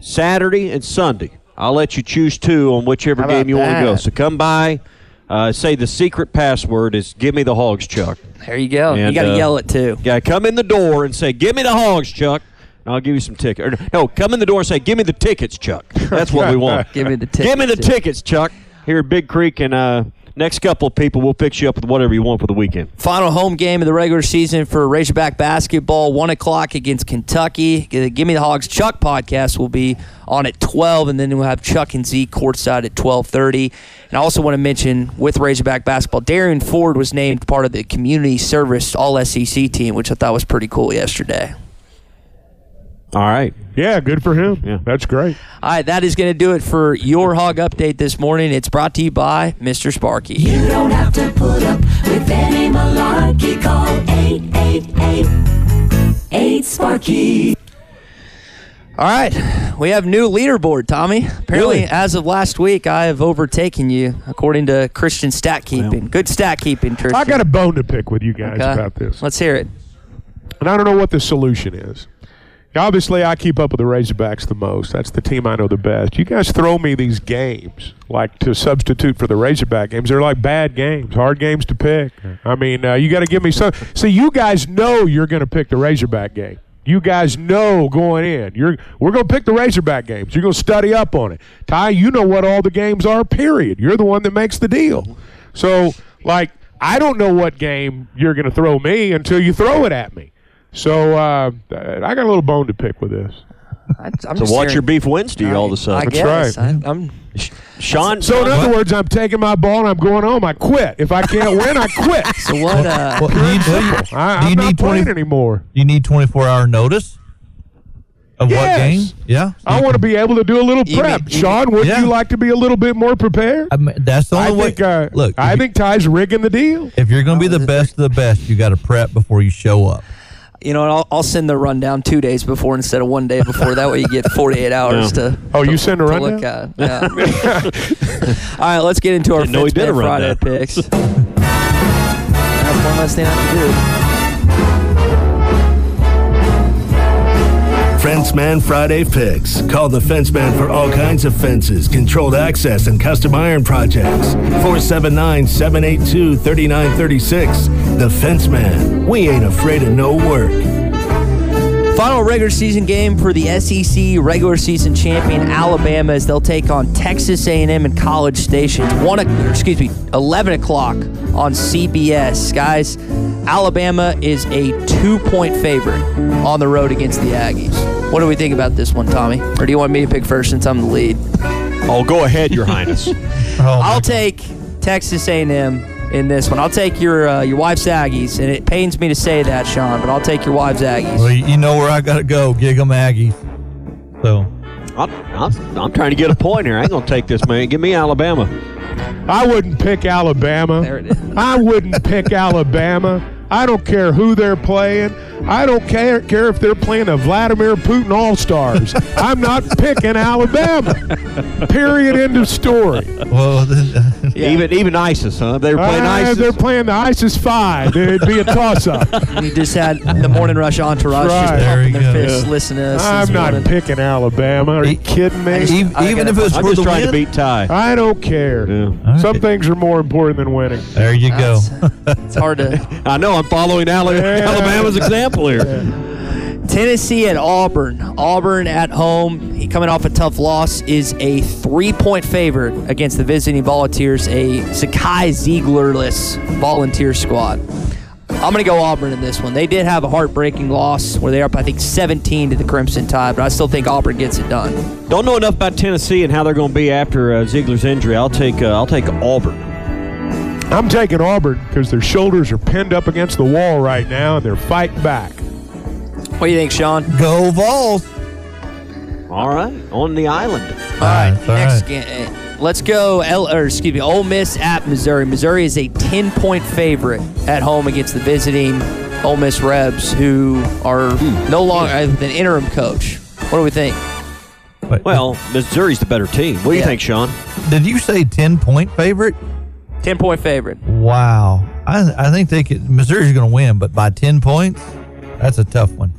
Saturday, and Sunday. I'll let you choose two on whichever game you want to go. So come by. Uh, say the secret password is "Give me the hogs, Chuck." There you go. And, you got to uh, yell it too. Yeah, come in the door and say, "Give me the hogs, Chuck." And I'll give you some tickets. No, come in the door and say, "Give me the tickets, Chuck." That's what we want. Give me the tickets. Give me the tickets. tickets, Chuck. Here at Big Creek, and uh, next couple of people, we'll fix you up with whatever you want for the weekend. Final home game of the regular season for Razorback basketball, 1 o'clock against Kentucky. Give Me the Hogs Chuck podcast will be on at 12, and then we'll have Chuck and Z courtside at 12.30. And I also want to mention, with Razorback basketball, Derrian Ford was named part of the community service All-SEC team, which I thought was pretty cool yesterday. All right. Yeah, good for him. Yeah. That's great. All right, that is going to do it for your hog update this morning. It's brought to you by Mr. Sparky. You don't have to put up with any malarkey. Call 888-8 All right, we have new leaderboard, Tommy. Apparently, Really? as of last week, I have overtaken you according to Christian stat keeping. Good stat keeping, Tristan. I got a bone to pick with you guys Okay. about this. Let's hear it. And I don't know what the solution is. Obviously, I keep up with the Razorbacks the most. That's the team I know the best. You guys throw me these games like to substitute for the Razorback games. They're like bad games, hard games to pick. I mean, uh, you got to give me some. See, you guys know you're going to pick the Razorback game. You guys know going in. You're we're going to pick the Razorback games. You're going to study up on it. Ty, you know what all the games are. Period. You're the one that makes the deal. So, like, I don't know what game you're going to throw me until you throw it at me. So uh, I got a little bone to pick with this. I'm so just what's hearing- your beef Wednesday all of a sudden? I guess. I, I'm Sean. So in other words, I'm taking my ball and I'm going home. I quit. If I can't win, I quit. So what? Uh, Well, do you, do you, I, do you I'm not need playing 20 anymore. You need 24 hour notice. Of what game? Yes. Yeah. I want to be able to do a little prep. mean- Sean, wouldn't Yeah. you like to be a little bit more prepared? I mean, that's the I only way. think, uh, Look, I think Ty's rigging the deal. If you're going to be the best of the best, you got to prep before you show up. You know, I'll, I'll send the rundown two days before instead of one day before. That way you get 48 hours Yeah. to. Oh, you send a to rundown? look at. Yeah. All right, let's get into our Didn't know he Fence did a Man Friday picks. That's one less thing I have to do. Fenceman Friday Picks. Call the Fenceman for all kinds of fences, controlled access, and custom iron projects. 479 782 3936. The Fenceman. We ain't afraid of no work. Final regular season game for the SEC regular season champion Alabama as they'll take on Texas A&M and College Station. It's one, excuse me, 11 o'clock on CBS. Guys, Alabama is a two-point favorite on the road against the Aggies. What do we think about this one, Tommy? Or do you want me to pick first since I'm the lead? Oh, go ahead, Your Highness. I'll take Texas A&M in this one. I'll take your uh, your wife's Aggies, and it pains me to say that, Sean, but I'll take your wife's Aggies. Well, you know where I got to go. Gig 'em Aggie. So I'm, I'm, I'm trying to get a point here. I ain't gonna take this, man. Give me Alabama. I wouldn't pick Alabama. There it is. I wouldn't pick Alabama. I don't care who they're playing. I don't care care if they're playing the Vladimir Putin All Stars. I'm not picking Alabama. Period. End of story. Well, then, uh, Even even ISIS, huh? They were playing Uh, ISIS. They're playing the ISIS Five. It'd be a toss-up. You just had the morning rush entourage Right. just There pumping you their go. fists, Yeah. listening to us. I'm not morning. picking Alabama. Are you kidding me? even, I even if gotta- it's I'm just trying win, to beat Ty. I don't care. Yeah. Some things are more important than winning. there you go. It's hard to. I know. I'm following Alabama's example here. Tennessee at Auburn. Auburn at home, he coming off a tough loss, is a three-point favorite against the visiting Volunteers, a Zakai Zeiglerless volunteer squad. I'm going to go Auburn in this one. They did have a heartbreaking loss where they're up, I think, 17 to the Crimson Tide, but I still think Auburn gets it done. Don't know enough about Tennessee and how they're going to be after uh, Zeigler's injury. I'll take uh, I'll take Auburn. I'm taking Auburn because their shoulders are pinned up against the wall right now and they're fighting back. What do you think, Sean? Go Vols. All right, on the island. All right, That's all next game. Let's go. L, or excuse me, Ole Miss at Missouri. Missouri is a ten-point favorite at home against the visiting Ole Miss Rebs, who are no longer uh, an interim coach. What do we think? Wait, Well, Missouri's the better team. What do you think, Sean? did you say 10 point favorite? Ten-point favorite. Wow. I, I think they could. Missouri's going to win, but by 10 points, that's a tough one.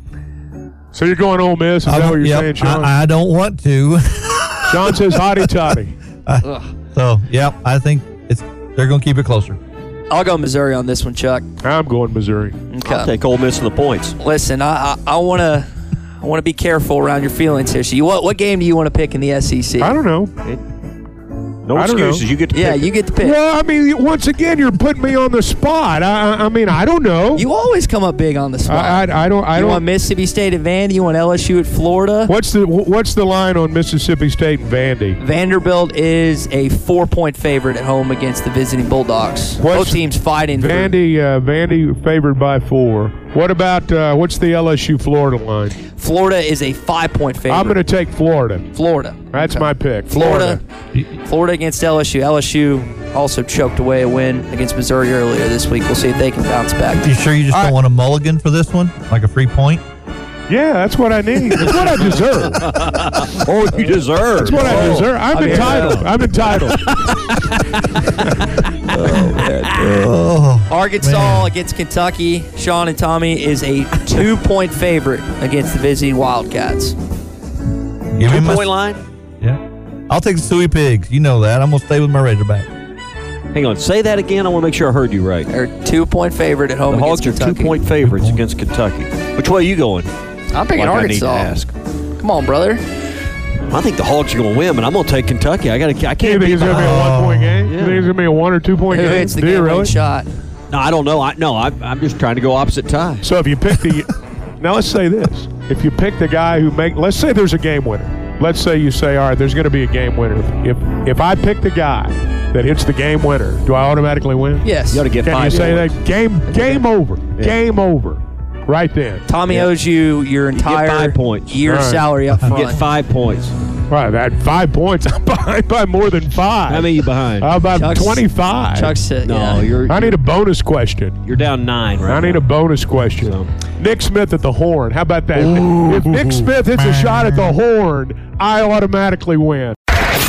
So you're going Ole Miss? Is that what you're Yep, saying, Sean? I, I don't want to. Sean says hotty toddy. Uh, so, yep, I think it's they're going to keep it closer. I'll go Missouri on this one, Chuck. I'm going Missouri. Okay. I'll take Ole Miss in the points. Listen, I I want to I want to be careful around your feelings here. So, you what what game do you want to pick in the SEC? I don't know. No I don't know. excuses. You get to yeah, pick. you get to pick. Well, I mean, once again, you're putting me on the spot. I, I- I mean, I don't know. You always come up big on the spot. I, I, I don't. I you don't. want Mississippi State at Vandy? You want LSU at Florida? What's the What's the line on Mississippi State and Vandy? Vanderbilt is a four-point favorite at home against the visiting Bulldogs. What's- Both teams fighting. Vandy, uh, Vandy favored by four. What about uh, what's the LSU Florida line? Florida is a five-point favorite. I'm going to take Florida. Florida. That's my pick. Florida. Florida against LSU. LSU also choked away a win against Missouri earlier this week. We'll see if they can bounce back. You sure you just I- don't want a mulligan for this one? Like a free point? Yeah, that's what I need. That's what I deserve. oh, you deserve. That's what I deserve. I'm I mean, entitled. I'm entitled. Oh, Oh, Arkansas Man. against Kentucky. Sean and Tommy is a two-point favorite against the visiting Wildcats. give me my- Point line. Yeah. I'll take the Suey Pigs. You know that. I'm going to stay with my Razorback. Hang on. Say that again. I want to make sure I heard you right. They're two-point favorite at home The Hogs are two-point favorites Good point. against Kentucky. Which way are you going? I'm picking Like I need to Arkansas. ask. Come on, brother. I think the Hogs are going to win, but I'm going to take Kentucky. I got to. I Do you can't think beat it's going to be a one point game? You think it's going to be a one or two point Who game? hits the Do you game-winning really? shot? No, I don't know. I no. I, I'm just trying to go opposite tie. So if you pick the now, let's say this: if you pick the guy who make, let's say there's a game winner. Let's say you say, all right, there's going to be a game winner. If if I pick the guy that hits the game winner, do I automatically win? Yes. You got to get Can five. you say that game game over? Yeah. Game over. Right then. Tommy owes you your entire five points. year's All right. salary up You front. get five points. Right, that five points. I'm behind by more than five. How many you behind? How about Chuck's- 25? Chuck said, no, yeah. you're I need a bonus question. you're down nine right I need a bonus question. So- Nick Smith at the horn. How about that? If Nick Smith hits a shot at the horn, I automatically win.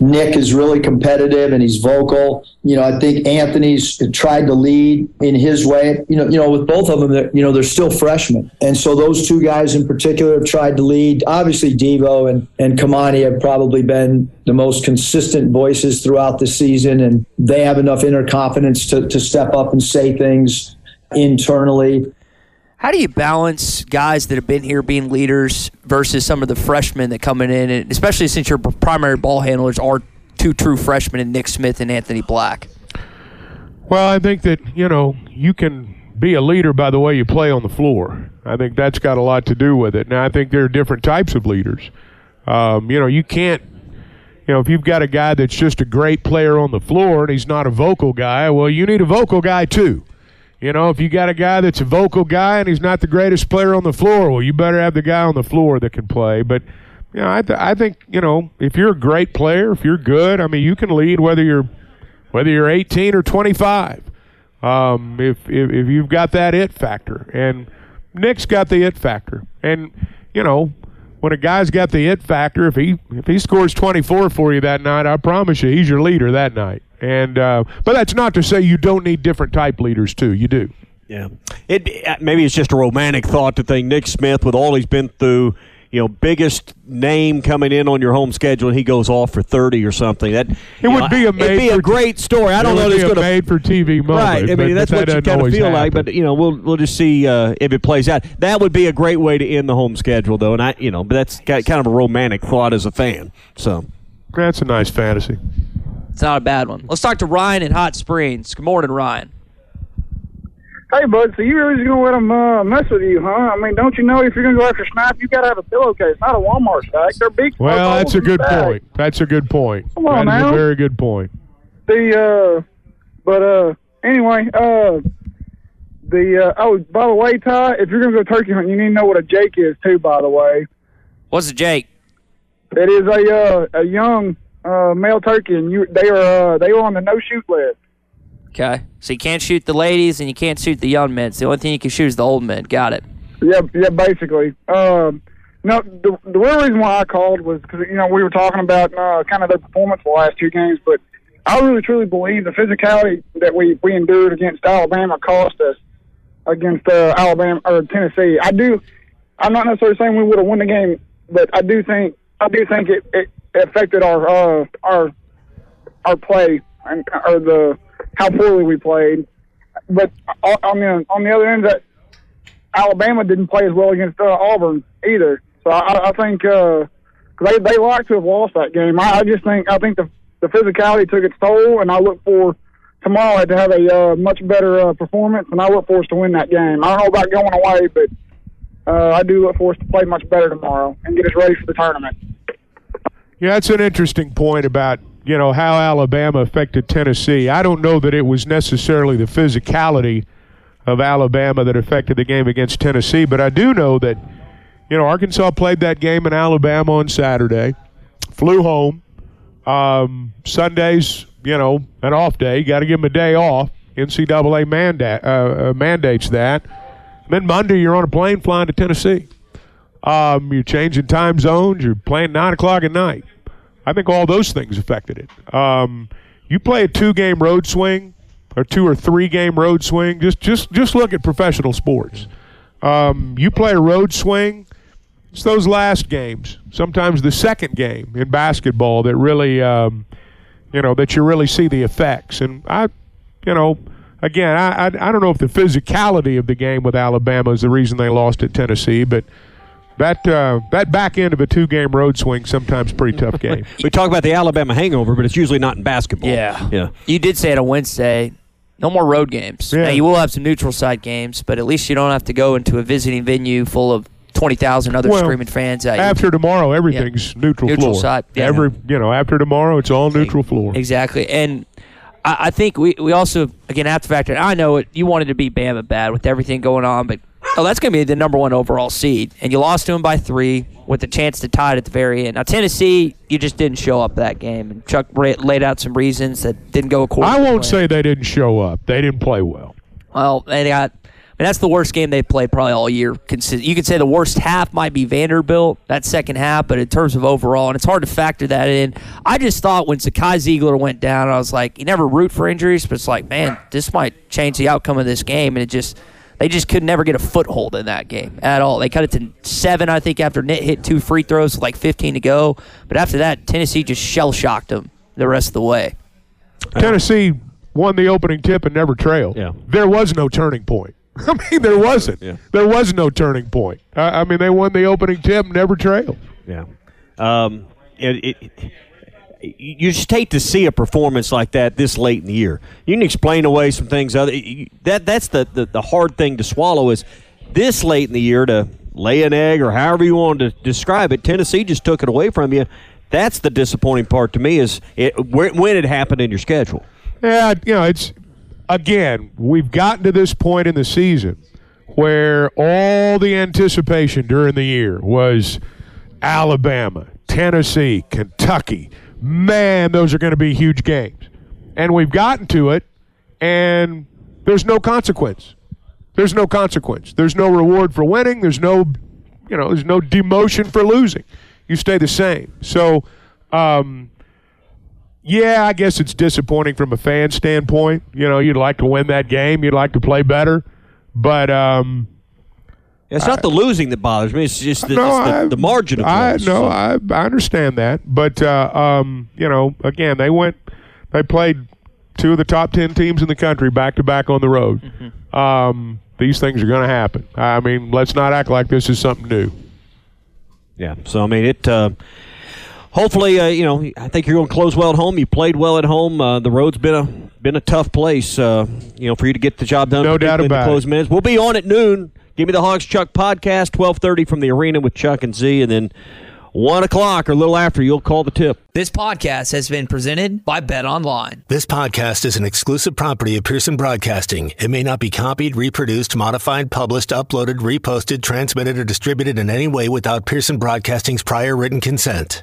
Nick is really competitive and he's vocal. You know, I think Anthony's tried to lead in his way. You know, you know, with both of them, you know, they're still freshmen, and so those two guys in particular have tried to lead. Obviously, Devo and and Kamani have probably been the most consistent voices throughout the season, and they have enough inner confidence to to step up and say things internally. How do you balance guys that have been here being leaders versus some of the freshmen that coming in, and especially since your primary ball handlers are two true freshmen Nick Smith and Anthony Black? Well, I think that, you know, you can be a leader by the way you play on the floor. I think that's got a lot to do with it. Now, I think there are different types of leaders. Um, you know, you can't, you know, if you've got a guy that's just a great player on the floor and he's not a vocal guy, well, you need a vocal guy too. You know, if you got a guy that's a vocal guy and he's not the greatest player on the floor, well, you better have the guy on the floor that can play. But, you know, I, th- I think, you know, if you're a great player, if you're good, I mean, you can lead whether you're whether you're 18 or 25. Um, if, if if you've got that it factor, and Nick's got the it factor, and you know when a guy's got the it factor, if he if he scores 24 for you that night, I promise you he's your leader that night. And uh, but that's not to say you don't need different type leaders too. You do. Yeah. It uh, maybe it's just a romantic thought to think Nick Smith with all he's been through, you know, biggest name coming in on your home schedule and he goes off for 30 or something. That It would be a It'd be a great story. I don't know would that be it's going to be made for TV moment. Right. I mean, but that's that what you kind of feel like, but you know, we'll we'll just see uh, if it plays out. That would be a great way to end the home schedule though. And I, you know, but that's kind of a romantic thought as a fan. So, that's a nice fantasy. It's not a bad one. Let's talk to Ryan in Hot Springs. Good morning, Ryan. Hey, bud, so you really just gonna let them uh, mess with you, huh? I mean, don't you know if you're gonna go after snipe, you gotta have a pillowcase, not a Walmart stack. They're big. Well, that's a good bag. point. That's a good point. Come on That is now. a very good point. The uh, but uh, anyway, uh, the uh, oh, by the way, Ty, if you're gonna go turkey hunting, you need to know what a Jake is too. By the way, What's a Jake? it is a uh, a young uh, male turkey, and you they are uh, they are on the no shoot list. Okay. So you can't shoot the ladies and you can't shoot the young men. So the only thing you can shoot is the old men. Got it. Yeah, yeah, basically. Um, no, the the real reason why I called was because you know we were talking about uh, kind of their performance the last two games, but I really truly believe the physicality that we we endured against Alabama cost us against uh, Alabama or Tennessee. I do. I'm not necessarily saying we would have won the game, but I do think I do think it, it affected our uh, our our play and or the how poorly we played. But on on the on the other end, that Alabama didn't play as well against uh, Auburn either. So I, I think uh, they they like to have lost that game. I, I just think I think the the physicality took its toll, and I look for tomorrow to have a uh, much better uh, performance, and I look for us to win that game. I don't know about going away, but uh, I do look for us to play much better tomorrow and get us ready for the tournament. Yeah, that's an interesting point about you know, how Alabama affected Tennessee. I don't know that it was necessarily the physicality of Alabama that affected the game against Tennessee, but I do know that, you know, Arkansas played that game in Alabama on Saturday, flew home. Um, Sundays, you know, an off day. Got to give them a day off. NCAA mandate uh, uh, mandates that. And then Monday, you're on a plane flying to Tennessee. Um, you're changing time zones. You're playing nine o'clock at night. I think all those things affected it. Um, you play a two-game road swing or two or three-game road swing. Just just just look at professional sports. Um, you play a road swing. It's those last games, sometimes the second game in basketball that really, um, you know, that you really see the effects. And I, you know, again, I, I I don't know if the physicality of the game with Alabama is the reason they lost at Tennessee, but that uh, that back end of a two game road swing sometimes pretty tough game. we talk about the Alabama hangover, but it's usually not in basketball. Yeah. Yeah. You did say it on Wednesday. No more road games. Yeah. Now, you will have some neutral side games, but at least you don't have to go into a visiting venue full of twenty thousand other Well, screaming fans. At you. After tomorrow, everything's neutral, Neutral floor. side, yeah. Every you know, after tomorrow, it's all neutral floor. Exactly. And I, I think we, we also, again, have to factor I know it, you wanted to beat Bama bad with everything going on, but oh, that's going to be the number one overall seed. And you lost to him by three with a chance to tie it at the very end. Now, Tennessee, you just didn't show up that game. And Chuck laid out some reasons that didn't go according I won't say they didn't show up. They didn't play well. Well, they got. I mean, that's the worst game they played probably all year. You could say the worst half might be Vanderbilt, that second half, but in terms of overall, and it's hard to factor that in. I just thought when Zakai Zeigler went down, I was like, you never root for injuries, but it's like, man, this might change the outcome of this game. And it just, they just could never get a foothold in that game at all. They cut it to seven, I think, after Nitt hit two free throws, with like 15 to go. But after that, Tennessee just shell shocked them the rest of the way. Tennessee won the opening tip and never trailed. Yeah. There was no turning point. I mean, there wasn't. Yeah. There was no turning point. I, I mean, they won the opening tip and never trailed. Yeah. Um, it, it, you just hate to see a performance like that this late in the year. You can explain away some things. Other that that's the, the, the hard thing to swallow is this late in the year to lay an egg or however you want to describe it. Tennessee just took it away from you. That's the disappointing part to me is it, when it happened in your schedule. Yeah, you know, it's again, we've gotten to this point in the season where all the anticipation during the year was Alabama, Tennessee, Kentucky. Man, those are going to be huge games. And we've gotten to it, and there's no consequence. There's no consequence. There's no reward for winning. There's no, you know, there's no demotion for losing. You stay the same. So, um, yeah, I guess it's disappointing from a fan standpoint. You know, you'd like to win that game. You'd like to play better, but um, It's not the losing that bothers me. It's just the, no, it's the, I- the margin of I loss. no, So- I, I understand that, but uh, um, you know, again, they went, they played two of the top ten teams in the country back to back on the road. Mm-hmm. Um, these things are going to happen. I mean, let's not act like this is something new. Yeah. So I mean, it. Uh, hopefully, uh, you know, I think you're going to close well at home. You played well at home. Uh, the road's been a been a tough place, uh, you know, for you to get the job done. No doubt particularly in the about it. close minutes. We'll be on at noon. Give me the Hogs Chuck podcast, twelve thirty from the arena with Chuck and Z, and then one o'clock or a little after you'll call the tip. This podcast has been presented by Bet Online. This podcast is an exclusive property of Pearson Broadcasting. It may not be copied, reproduced, modified, published, uploaded, reposted, transmitted, or distributed in any way without Pearson Broadcasting's prior written consent.